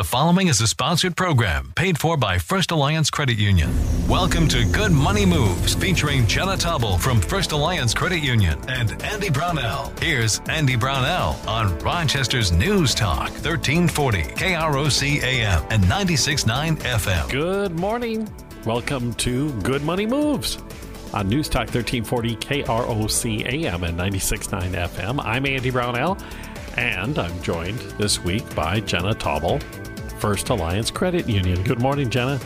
The following is a sponsored program paid for by First Alliance Credit Union. Welcome to Good Money Moves featuring Jenna Taubel from First Alliance Credit Union and Andy Brownell. Here's Andy Brownell on Rochester's News Talk 1340 KROC AM and 96.9 FM. Good morning. Welcome to Good Money Moves on News Talk 1340 KROC AM and 96.9 FM. I'm Andy Brownell, and I'm joined this week by Jenna Taubel, First Alliance Credit Union. Good morning, Jenna.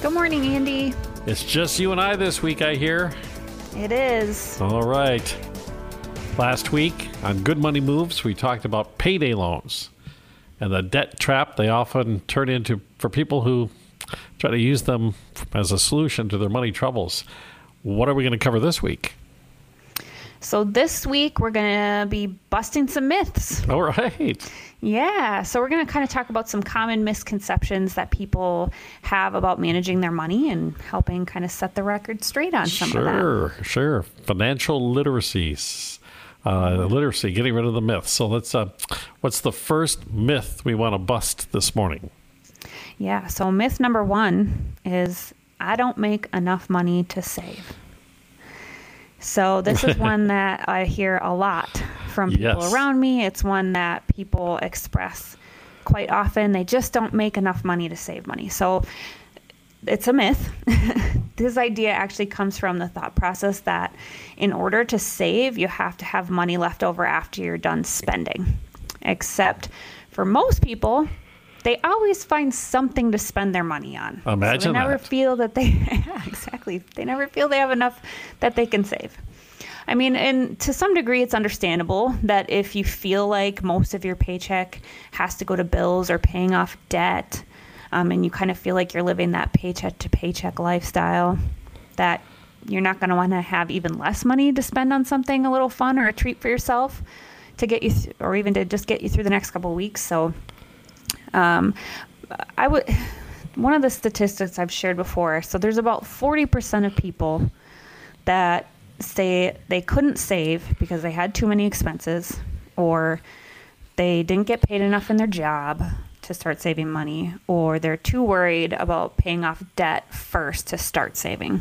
Good morning, Andy. It's just you and I this week, I hear. It is. All right. Last week on Good Money Moves, we talked about payday loans and the debt trap they often turn into for people who try to use them as a solution to their money troubles. What are we going to cover this week? So, this week we're going to be busting some myths. All right. Yeah. So, we're going to kind of talk about some common misconceptions that people have about managing their money and helping kind of set the record straight on some sure, of them. Sure, Sure. Financial literacies. Uh, literacy, getting rid of the myths. So let's. Uh, what's the first myth we want to bust this morning? Yeah. So, myth number one is I don't make enough money to save. So, this is one that I hear a lot from people Yes. around me. It's one that people express quite often. They just don't make enough money to save money. So, it's a myth. this idea actually comes from the thought process that in order to save, you have to have money left over after you're done spending. Except for most people, they always find something to spend their money on. so Imagine they never that. feel that they yeah, exactly. They never feel they have enough that they can save. I mean, and to some degree, it's understandable that if you feel like most of your paycheck has to go to bills or paying off debt, um, and you kind of feel like you're living that paycheck to paycheck lifestyle, that you're not going to want to have even less money to spend on something a little fun or a treat for yourself to get you, th- or even to just get you through the next couple of weeks. So, um, I would. One of the statistics I've shared before. So there's about 40% of people that say they couldn't save because they had too many expenses or they didn't get paid enough in their job to start saving money or they're too worried about paying off debt first to start saving.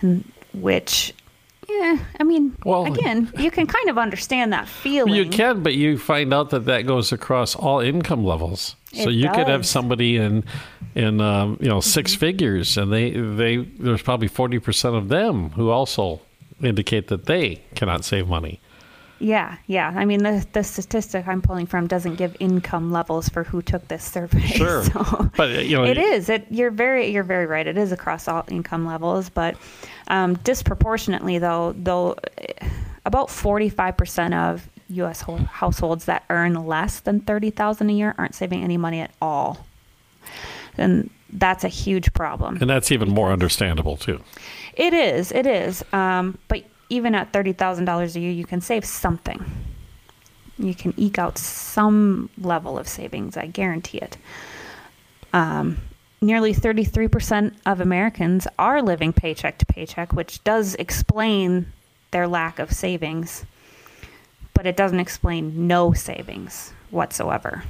And which yeah, I mean, Well- again, you can kind of understand that feeling. You can, but you find out that that goes across all income levels. So It you could have somebody in in um, you know 6 figures, and they they there's probably forty percent of them who also indicate that they cannot save money. Yeah, yeah. I mean, the the statistic I'm pulling from doesn't give income levels for who took this survey. Sure. so But, you know, it is. It you're very you're very right. It is across all income levels, but um, disproportionately though, though about 45 percent of U.S. ho- households that earn less than thirty thousand a year aren't saving any money at all, and that's a huge problem. And that's even more understandable too. It is. It is. Um, but even at thirty thousand dollars a year, you can save something. You can eke out some level of savings. I guarantee it. Um, nearly thirty-three percent of Americans are living paycheck to paycheck, which does explain their lack of savings, but it doesn't explain no savings whatsoever.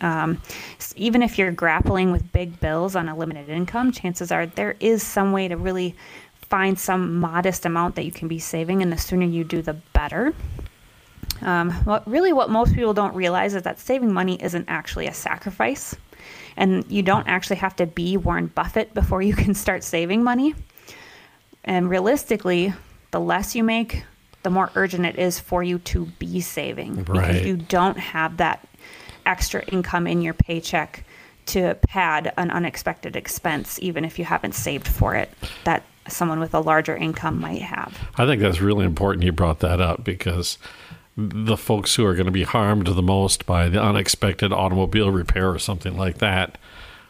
Um, even if you're grappling with big bills on a limited income, chances are there is some way to really find some modest amount that you can be saving, and the sooner you do, the better. Um, what really what most people don't realize is that saving money isn't actually a sacrifice, and you don't actually have to be Warren Buffett before you can start saving money. And realistically, the less you make, the more urgent it is for you to be saving Right. because you don't have that extra income in your paycheck to pad an unexpected expense, even if you haven't saved for it, that someone with a larger income might have. I think that's really important you brought that up because the folks who are going to be harmed the most by the unexpected automobile repair or something like that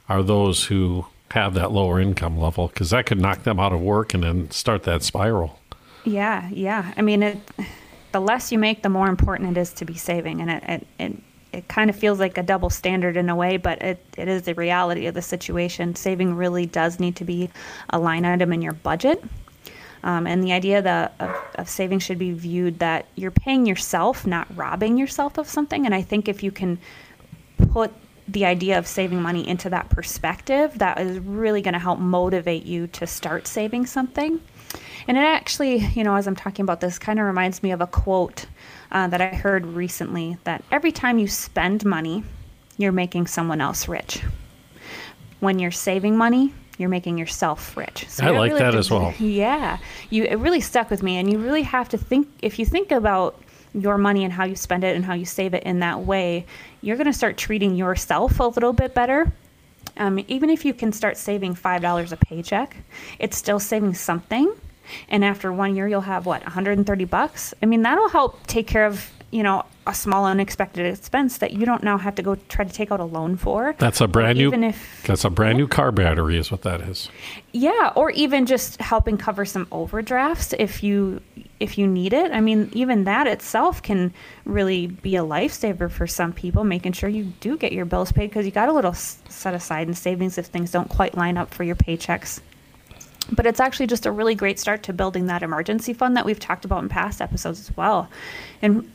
are those who have that lower income level because that could knock them out of work and then start that spiral. Yeah, yeah. I mean, it, the less you make, the more important it is to be saving, and it it, it, it kind of feels like a double standard in a way, but it, it is the reality of the situation. Saving really does need to be a line item in your budget. Um, and the idea that of, of saving should be viewed that you're paying yourself, not robbing yourself of something. And I think if you can put the idea of saving money into that perspective, that is really going to help motivate you to start saving something. And it actually, you know, as I'm talking about this, kind of reminds me of a quote uh, that I heard recently that every time you spend money, you're making someone else rich. When you're saving money, you're making yourself rich. So I like really that as well. Yeah, you it really stuck with me, and you really have to think if you think about your money and how you spend it and how you save it in that way, you're going to start treating yourself a little bit better. Um, even if you can start saving five dollars a paycheck, it's still saving something. And after one year, you'll have what 130 bucks. I mean, that'll help take care of you know a small unexpected expense that you don't now have to go try to take out a loan for. That's a brand new. Even if that's a brand new car battery, is what that is. Yeah, or even just helping cover some overdrafts if you if you need it. I mean, even that itself can really be a lifesaver for some people, making sure you do get your bills paid because you got a little set aside in savings if things don't quite line up for your paychecks. But it's actually just a really great start to building that emergency fund that we've talked about in past episodes as well. And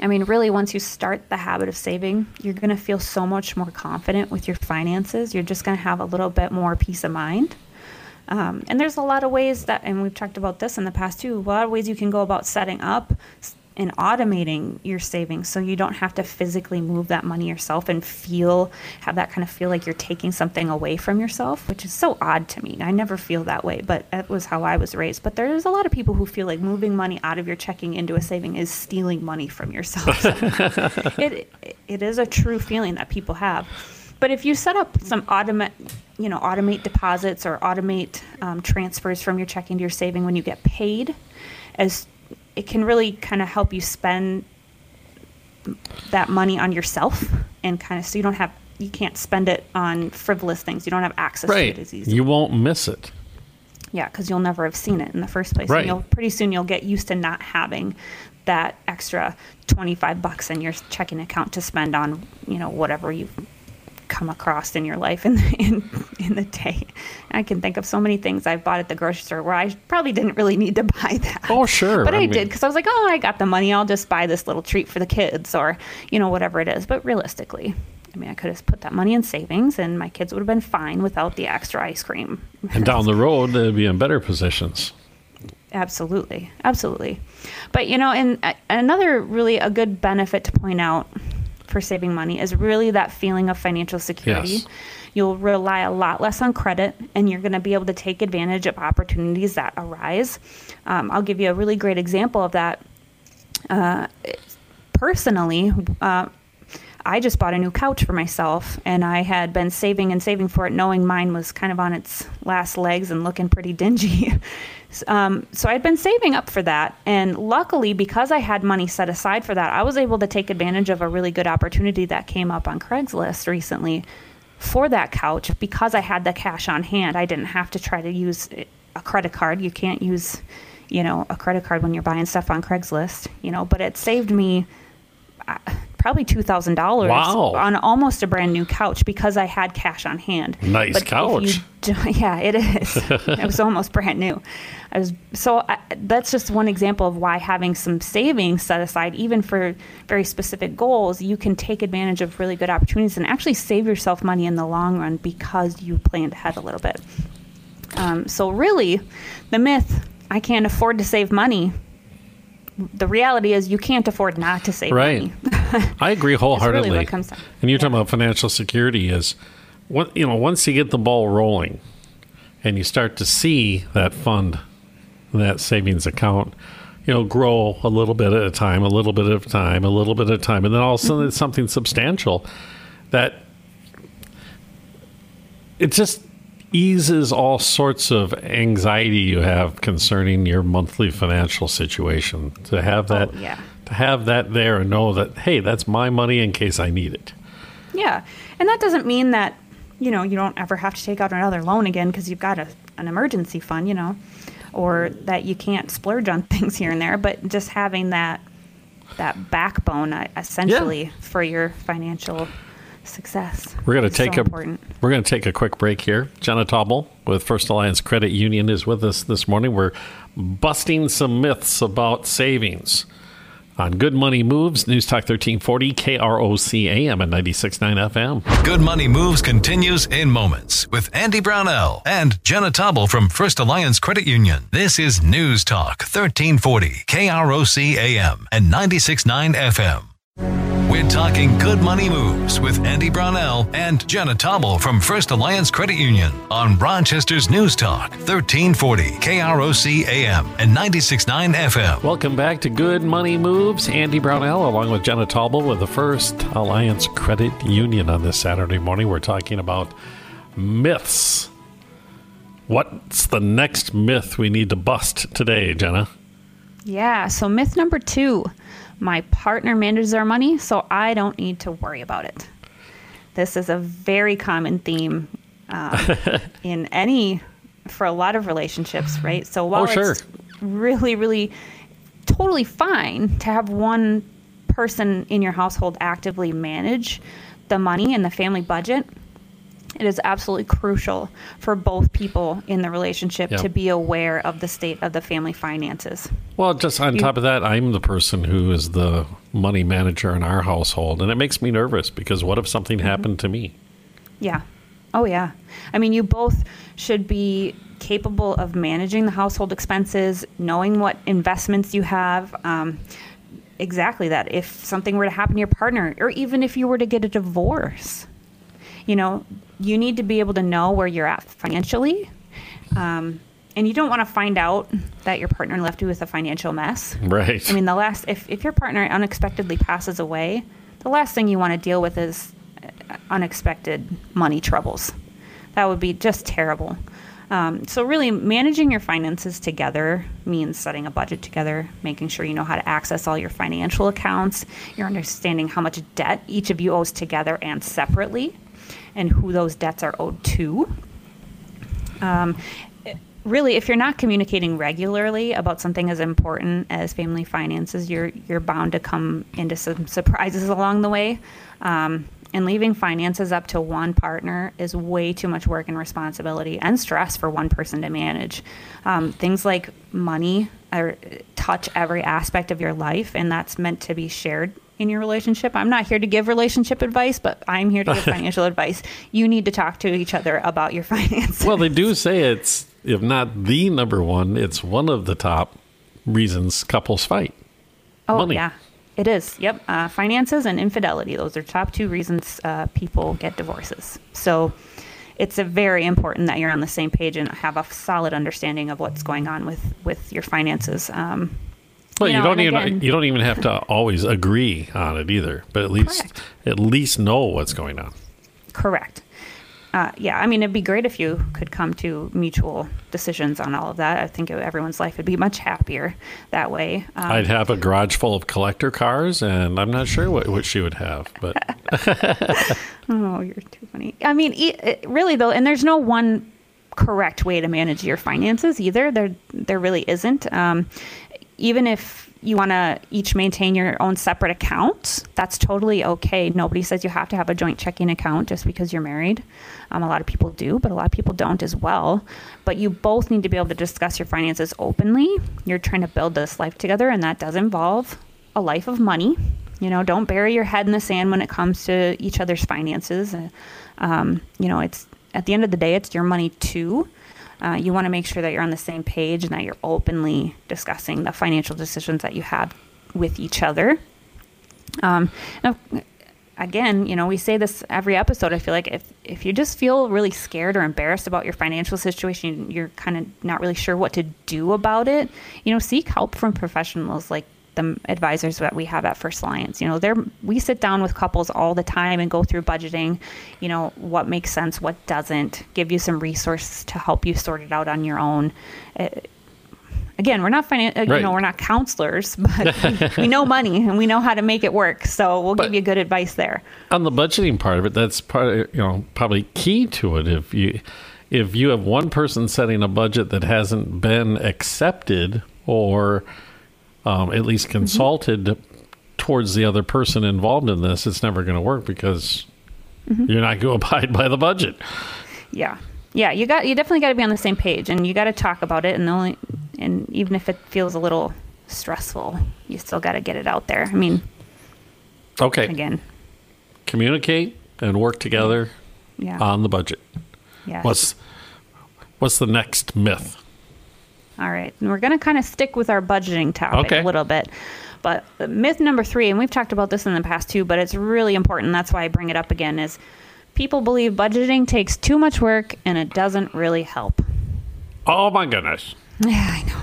I mean, really, once you start the habit of saving, you're going to feel so much more confident with your finances. You're just going to have a little bit more peace of mind. Um, and there's a lot of ways that, and we've talked about this in the past too, a lot of ways you can go about setting up and automating your savings so you don't have to physically move that money yourself and feel have that kind of feel like you're taking something away from yourself which is so odd to me. I never feel that way but that was how i was raised. But there's a lot of people who feel like moving money out of your checking into a saving is stealing money from yourself. It, it is a true feeling that people have. But if you set up some automate you know automate deposits or automate um, transfers from your checking to your saving when you get paid as it can really kind of help you spend that money on yourself and kind of so you don't have you can't spend it on frivolous things. You don't have access right. to it as easily. You won't miss it. Yeah, because you'll never have seen it in the first place. Right. And you'll pretty soon you'll get used to not having that extra twenty five bucks in your checking account to spend on you know whatever you come across in your life in the, in, in the day. I can think of so many things I've bought at the grocery store where I probably didn't really need to buy that. Oh, sure. But I, I mean- did because I was like, oh, I got the money. I'll just buy this little treat for the kids or, you know, whatever it is. But realistically, I mean, I could have put that money in savings and my kids would have been fine without the extra ice cream. And down the road, they'd be in better positions. Absolutely, absolutely. But you know, and uh, another really a good benefit to point out for saving money is really that feeling of financial security. Yes. You'll rely a lot less on credit, and you're going to be able to take advantage of opportunities that arise. Um, I'll give you a really great example of that. Uh, personally, uh, I just bought a new couch for myself, and I had been saving and saving for it, knowing mine was kind of on its last legs and looking pretty dingy. um, so I'd been saving up for that, and luckily, because I had money set aside for that, I was able to take advantage of a really good opportunity that came up on Craigslist recently for that couch because I had the cash on hand. I didn't have to try to use a credit card. You can't use, you know, a credit card when you're buying stuff on Craigslist, you know, but it saved me uh, probably two thousand dollars Wow. on almost a brand new couch because I had cash on hand. Nice But couch. do- yeah, it is. it was almost brand new. I was so I, that's just one example of why having some savings set aside, even for very specific goals, you can take advantage of really good opportunities and actually save yourself money in the long run because you planned ahead a little bit. Um, so really, the myth I can't afford to save money. The reality is you can't afford not to save Right. money. I agree wholeheartedly. down- And you're talking about financial security is, what you know, once you get the ball rolling, and you start to see that fund, that savings account, you know, grow a little bit at a time, a little bit at a time, a little bit at a time, and then all of a sudden it's something substantial that it just eases all sorts of anxiety you have concerning your monthly financial situation to have that Oh, yeah. To have that there and know that hey that's my money in case i need it Yeah, and that doesn't mean that you know you don't ever have to take out another loan again because you've got a, an emergency fund, you know, or that you can't splurge on things here and there. But just having that that backbone, uh, essentially, for your financial success. we're going to take so a important. we're going to take a quick break here jenna taubel with first alliance credit union is with us this morning we're busting some myths about savings on Good Money Moves, News Talk 1340, KROC AM and 96.9 FM. Good Money Moves continues in moments with Andy Brownell and Jenna Taubel from First Alliance Credit Union. This is News Talk 1340, KROC AM and 96.9 FM. We're talking good money moves with Andy Brownell and Jenna Taubel from First Alliance Credit Union on Rochester's News Talk 1340 KROC AM and 96.9 FM. Welcome back to Good Money Moves. Andy Brownell along with Jenna Taubel with the First Alliance Credit Union on this Saturday morning. We're talking about myths. What's the next myth we need to bust today, Jenna? Yeah, so myth number two my partner manages our money, so I don't need to worry about it. This is a very common theme um, in any, for a lot of relationships, right? So while Oh, sure. it's really, really totally fine to have one person in your household actively manage the money and the family budget, it is absolutely crucial for both people in the relationship Yeah. to be aware of the state of the family finances. Well, just on top of that, I'm the person who is the money manager in our household, and it makes me nervous because what if something happened to me? Yeah. Oh, yeah. I mean, you both should be capable of managing the household expenses, knowing what investments you have. Um, exactly that. If something were to happen to your partner, or even if you were to get a divorce, you know, you need to be able to know where you're at financially. Um, and you don't want to find out that your partner left you with a financial mess. Right. I mean, the last if if your partner unexpectedly passes away, the last thing you want to deal with is uh, unexpected money troubles. That would be just terrible. Um, so really, managing your finances together means setting a budget together, making sure you know how to access all your financial accounts. You're understanding how much debt each of you owes together and separately, and who those debts are owed to. Um, really, if you're not communicating regularly about something as important as family finances, you're you're bound to come into some surprises along the way. Um, and leaving finances up to one partner is way too much work and responsibility and stress for one person to manage. Um, things like money are, touch every aspect of your life, and that's meant to be shared in your relationship. I'm not here to give relationship advice, but I'm here to give financial advice. You need to talk to each other about your finances. well, they do say it's, if not the number one, it's one of the top reasons couples fight. Oh Money. yeah, it is. Yep, uh, finances and infidelity; those are top two reasons uh, people get divorces. So it's a very important that you're on the same page and have a solid understanding of what's going on with with your finances. Um, Well, you, know, don't even again- you don't even have to always agree on it either, but at least Correct. at least know what's going on. correct. Uh, yeah, I mean, it'd be great if you could come to mutual decisions on all of that. I think everyone's life would be much happier that way. Um, I'd have a garage full of collector cars, and I'm not sure what, what she would have, but Oh, you're too funny. I mean, it- really though, and there's no one correct way to manage your finances either. There, there really isn't. Um, even if you want to each maintain your own separate accounts, that's totally okay. Nobody says you have to have a joint checking account just because you're married. Um, a lot of people do, but a lot of people don't as well. But you both need to be able to discuss your finances openly. You're trying to build this life together, and that does involve a life of money. You know, don't bury your head in the sand when it comes to each other's finances. Uh, Um, you know, it's at the end of the day, it's your money too. Uh, you want to make sure that you're on the same page and that you're openly discussing the financial decisions that you have with each other. Um, now, again, you know, we say this every episode. I feel like if if you just feel really scared or embarrassed about your financial situation, you're kind of not really sure what to do about it. You know, seek help from professionals like the advisors that we have at First Alliance. You know, they're we sit down with couples all the time and go through budgeting. You know, what makes sense, what doesn't. Give you some resources to help you sort it out on your own. Uh, again, we're not finan- uh, you know, we're not counselors, but we, we know money and we know how to make it work. So we'll But- give you good advice there. on the budgeting part of it, that's part of, you know probably key to it. If you if you have one person setting a budget that hasn't been accepted or um, at least consulted towards the other person involved in this, it's never going to work because you're not going to abide by the budget. Yeah. Yeah, you got you definitely got to be on the same page and you got to talk about it and the only and even if it feels a little stressful. You still got to get it out there. I mean, Okay. again, Communicate and work together yeah. on the budget. yeah. What's what's the next myth? All right. And we're going to kind of stick with our budgeting topic Okay. a little bit. But uh, myth number three, and we've talked about this in the past too, but it's really important. That's why I bring it up again is people believe budgeting takes too much work and it doesn't really help. Oh my goodness. Yeah, I know.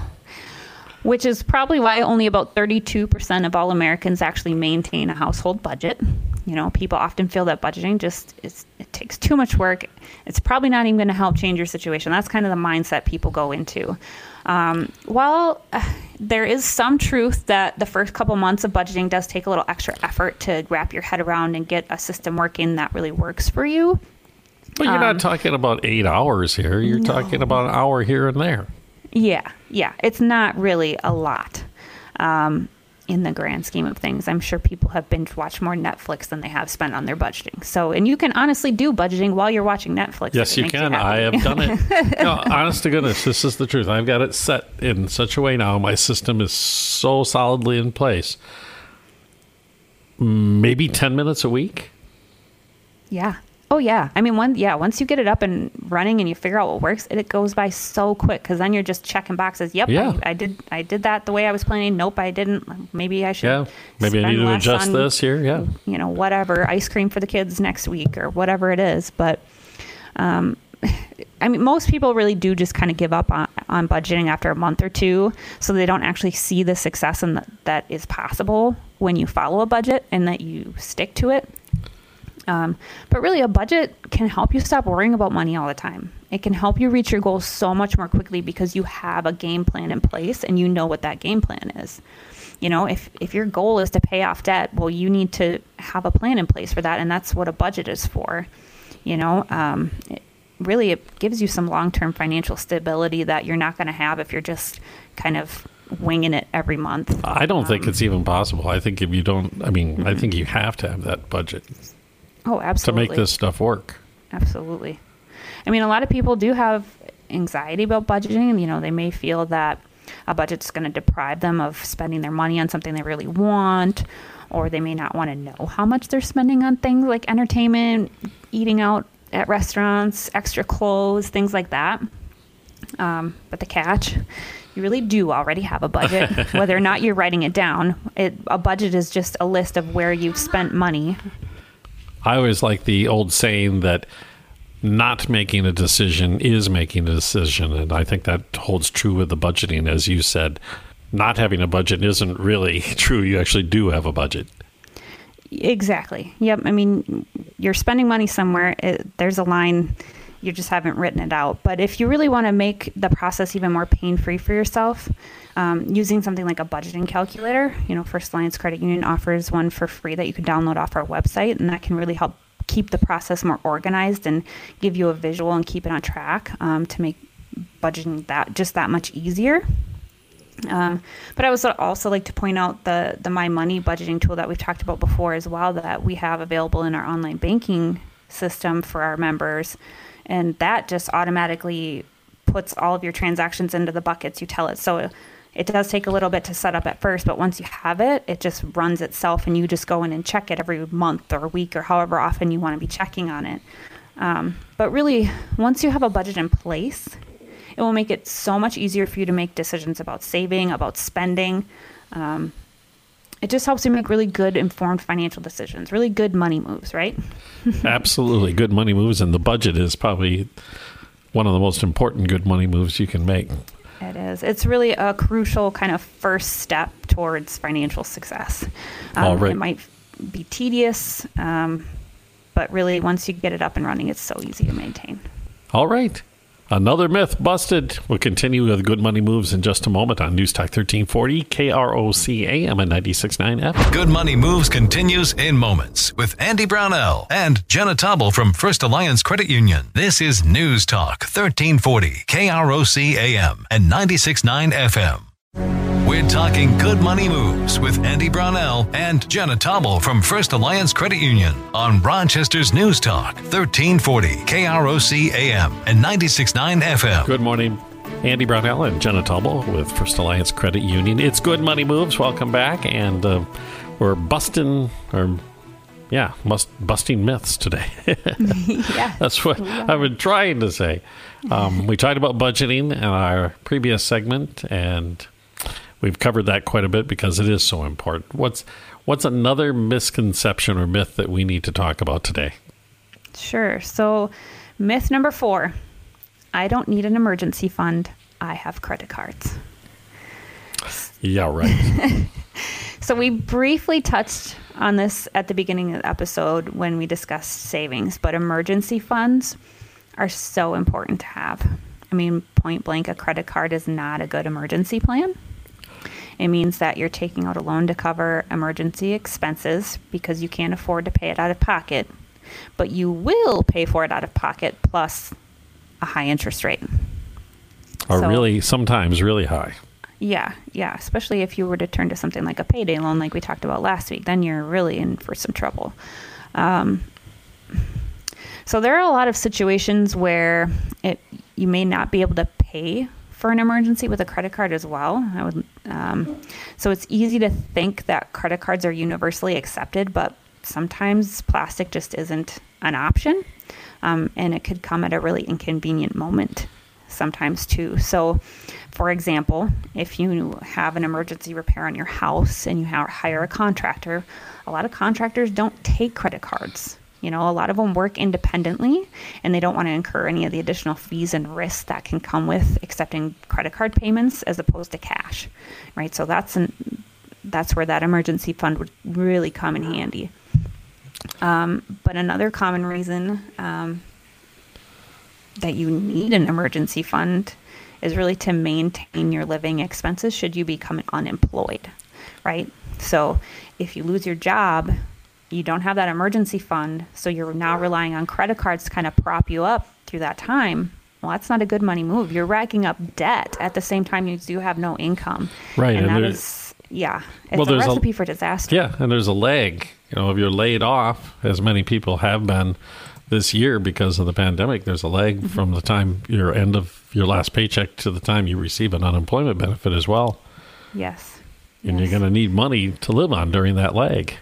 Which is probably why only about 32% of all Americans actually maintain a household budget. You know, people often feel that budgeting just is, it takes too much work. It's probably not even going to help change your situation. That's kind of the mindset people go into. Um, well, uh, there is some truth that the first couple months of budgeting does take a little extra effort to wrap your head around and get a system working that really works for you. But you're Um, not talking about eight hours here. You're talking about an hour here and there. Yeah, yeah. It's not really a lot um, in the grand scheme of things. I'm sure people have binge watched more Netflix than they have spent on their budgeting. So, and you can honestly do budgeting while you're watching Netflix. Yes, you can. happy. I have done it. no, honest to goodness, this is the truth. I've got it set in such a way now. My system is so solidly in place. Maybe 10 minutes a week. Yeah. Oh yeah. I mean, one yeah. Once you get it up and running and you figure out what works, it, it goes by so quick because then you're just checking boxes. Yep, Yeah. I, I did. I did that the way I was planning. Nope, I didn't. Maybe I should. Yeah. Maybe I need to adjust on this here. Yeah. you know, whatever, ice cream for the kids next week or whatever it is. But, um, I mean, most people really do just kind of give up on, on budgeting after a month or two. So they don't actually see the success and that is possible when you follow a budget and that you stick to it. Um, but really, a budget can help you stop worrying about money all the time. It can help you reach your goals so much more quickly because you have a game plan in place and you know what that game plan is. You know, if, if your goal is to pay off debt, well, you need to have a plan in place for that, and that's what a budget is for. You know, um, it, really, it gives you some long term financial stability that you're not going to have if you're just kind of winging it every month. I don't think it's even possible. I think if you don't, I mean, I think you have to have that budget Oh, absolutely. to make this stuff work. Absolutely. I mean, a lot of people do have anxiety about budgeting, you know, they may feel that a budget's going to deprive them of spending their money on something they really want, or they may not want to know how much they're spending on things like entertainment, eating out at restaurants, extra clothes, things like that. Um, but the catch, you really do already have a budget, whether or not you're writing it down. It, a budget is just a list of where you've spent money I always like the old saying that not making a decision is making a decision. And I think that holds true with the budgeting. As you said, not having a budget isn't really true. You actually do have a budget. Exactly. Yep. I mean, you're spending money somewhere. It, there's a line. You just haven't written it out. But if you really want to make the process even more pain free for yourself, um, using something like a budgeting calculator, you know, First Alliance Credit Union offers one for free that you can download off our website, and that can really help keep the process more organized and give you a visual and keep it on track um, to make budgeting that just that much easier. Um, but I would also like to point out the the My Money budgeting tool that we've talked about before as well that we have available in our online banking system for our members, and that just automatically puts all of your transactions into the buckets you tell it. So it does take a little bit to set up at first, but once you have it, it just runs itself, and you just go in and check it every month or week or however often you want to be checking on it. Um, but really, once you have a budget in place, it will make it so much easier for you to make decisions about saving, about spending. Um, it just helps you make really good, informed financial decisions, really good money moves, right? Absolutely. Good money moves. And the budget is probably one of the most important good money moves you can make. It is. It's really a crucial kind of first step towards financial success. Um, All right. It might be tedious, um, but really, once you get it up and running, it's so easy to maintain. All right. Another myth busted. We'll continue with good money moves in just a moment on News Talk 1340, KROC AM and 96.9 FM. Good Money Moves continues in moments with Andy Brownell and Jenna Taubel from First Alliance Credit Union. This is News Talk 1340, KROC AM and 96.9 FM. We're talking good money moves with Andy Brownell and Jenna Taubel from First Alliance Credit Union on Rochester's News Talk 1340, KROC AM and 96.9 FM. Good morning. Andy Brownell and Jenna Taubel with First Alliance Credit Union. It's Good Money Moves. Welcome back. And uh, we're busting, or yeah, must, busting myths today. yeah. That's what I've been trying to say. Um, we talked about budgeting in our previous segment, and we've covered that quite a bit because it is so important. What's what's another misconception or myth that we need to talk about today? Sure. So, myth number four I don't need an emergency fund. I have credit cards. Yeah, right. so, we briefly touched on this at the beginning of the episode when we discussed savings, but emergency funds are so important to have. I mean, point blank, a credit card is not a good emergency plan. It means that you're taking out a loan to cover emergency expenses because you can't afford to pay it out of pocket, but you will pay for it out of pocket plus a high interest rate. Or so, really, sometimes really high. Yeah, yeah. Especially if you were to turn to something like a payday loan, like we talked about last week, then you're really in for some trouble. Um, so there are a lot of situations where it you may not be able to pay for an emergency with a credit card as well. I would, um, so it's easy to think that credit cards are universally accepted, but sometimes plastic just isn't an option, um, and it could come at a really inconvenient moment sometimes too. So, for example, if you have an emergency repair on your house and you hire a contractor, a lot of contractors don't take credit cards. You know, a lot of them work independently and they don't want to incur any of the additional fees and risks that can come with accepting credit card payments as opposed to cash, right? So that's an, that's where that emergency fund would really come in handy. Um, but another common reason um, that you need an emergency fund is really to maintain your living expenses should you become unemployed, right? So if you lose your job, you don't have that emergency fund, so you're now relying on credit cards to kind of prop you up through that time. Well, that's not a good money move. You're racking up debt at the same time you do have no income. Right. And, and that is, yeah, it's well, a recipe a, for disaster. Yeah, and there's a leg. You know, if you're laid off, as many people have been this year because of the pandemic, there's a leg mm-hmm. from the time your end of your last paycheck to the time you receive an unemployment benefit as well. Yes. And yes. you're going to need money to live on during that leg.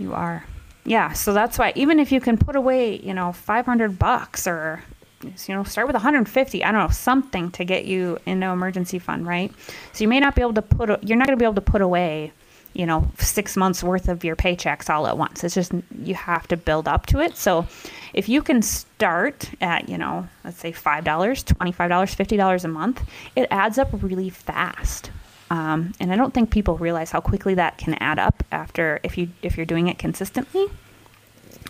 You are. Yeah, so that's why even if you can put away, you know, 500 bucks or you know, start with 150, I don't know, something to get you into emergency fund, right? So you may not be able to put you're not going to be able to put away, you know, 6 months worth of your paychecks all at once. It's just you have to build up to it. So if you can start at, you know, let's say $5, $25, $50 a month, it adds up really fast. Um, and I don't think people realize how quickly that can add up after if you if you're doing it consistently.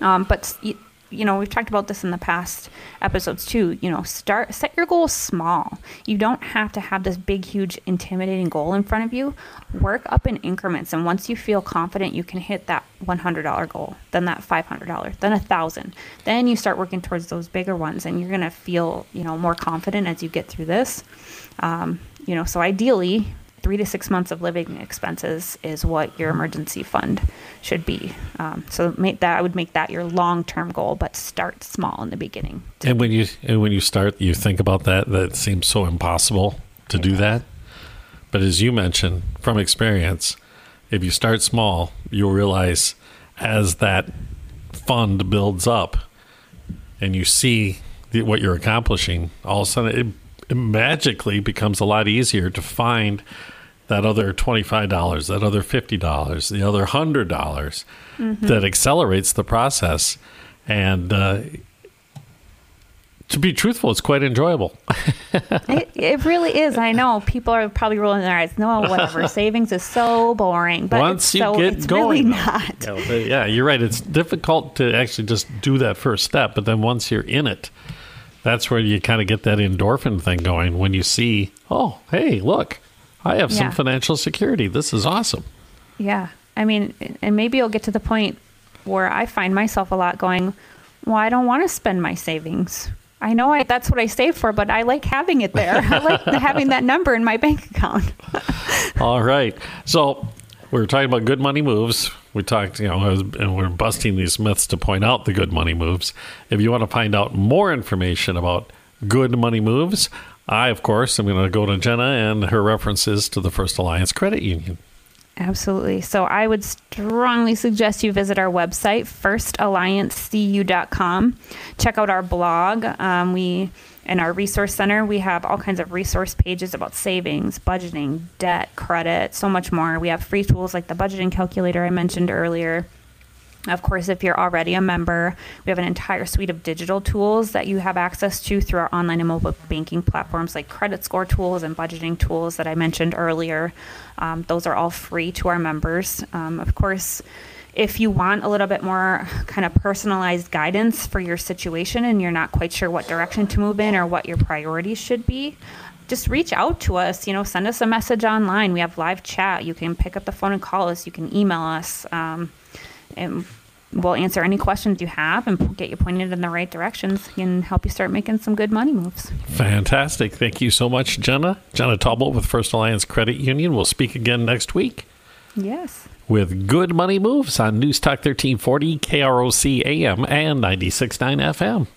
Um, but you, you know we've talked about this in the past episodes too. You know, start set your goals small. You don't have to have this big, huge, intimidating goal in front of you. Work up in increments, and once you feel confident, you can hit that $100 goal, then that $500, then a thousand. Then you start working towards those bigger ones, and you're gonna feel you know more confident as you get through this. Um, you know, so ideally, three to six months of living expenses is what your emergency fund should be. Um, so make that I would make that your long term goal, but start small in the beginning. And when you and when you start, you think about that. That seems so impossible to do that. But as you mentioned from experience, if you start small, you'll realize as that fund builds up, and you see what you're accomplishing, all of a sudden it magically becomes a lot easier to find that other $25, that other $50, the other $100 mm-hmm. that accelerates the process. And uh, to be truthful, it's quite enjoyable. it, it, really is. I know people are probably rolling their eyes. No, whatever. Savings is so boring. But once you so, get it's going, really not. Yeah, yeah, you're right. It's difficult to actually just do that first step, but then once you're in it, that's where you kind of get that endorphin thing going when you see, oh, hey, look, I have some financial security. This is awesome. Yeah. I mean, and maybe you'll get to the point where I find myself a lot going, well, I don't want to spend my savings. I know I, that's what I save for, but I like having it there. I like having that number in my bank account. All right. So we are talking about good money moves. We talked, you know, and we're busting these myths to point out the good money moves. If you want to find out more information about good money moves, I, of course, am going to go to Jenna and her references to the First Alliance Credit Union. Absolutely. So I would strongly suggest you visit our website, firstalliancecu.com. Check out our blog. Um, we in our resource center, we have all kinds of resource pages about savings, budgeting, debt, credit, so much more. We have free tools like the budgeting calculator I mentioned earlier. Of course, if you're already a member, we have an entire suite of digital tools that you have access to through our online and mobile banking platforms like credit score tools and budgeting tools that I mentioned earlier. Um, those are all free to our members. Um, of course, if you want a little bit more kind of personalized guidance for your situation and you're not quite sure what direction to move in or what your priorities should be, just reach out to us. You know, send us a message online. We have live chat. You can pick up the phone and call us. You can email us. Um, and we'll answer any questions you have and get you pointed in the right directions and help you start making some good money moves. Fantastic. Thank you so much, Jenna. Jenna Taubel with First Alliance Credit Union. We'll speak again next week. Yes. With good money moves on News Talk 1340, KROC AM, and 96.9 FM.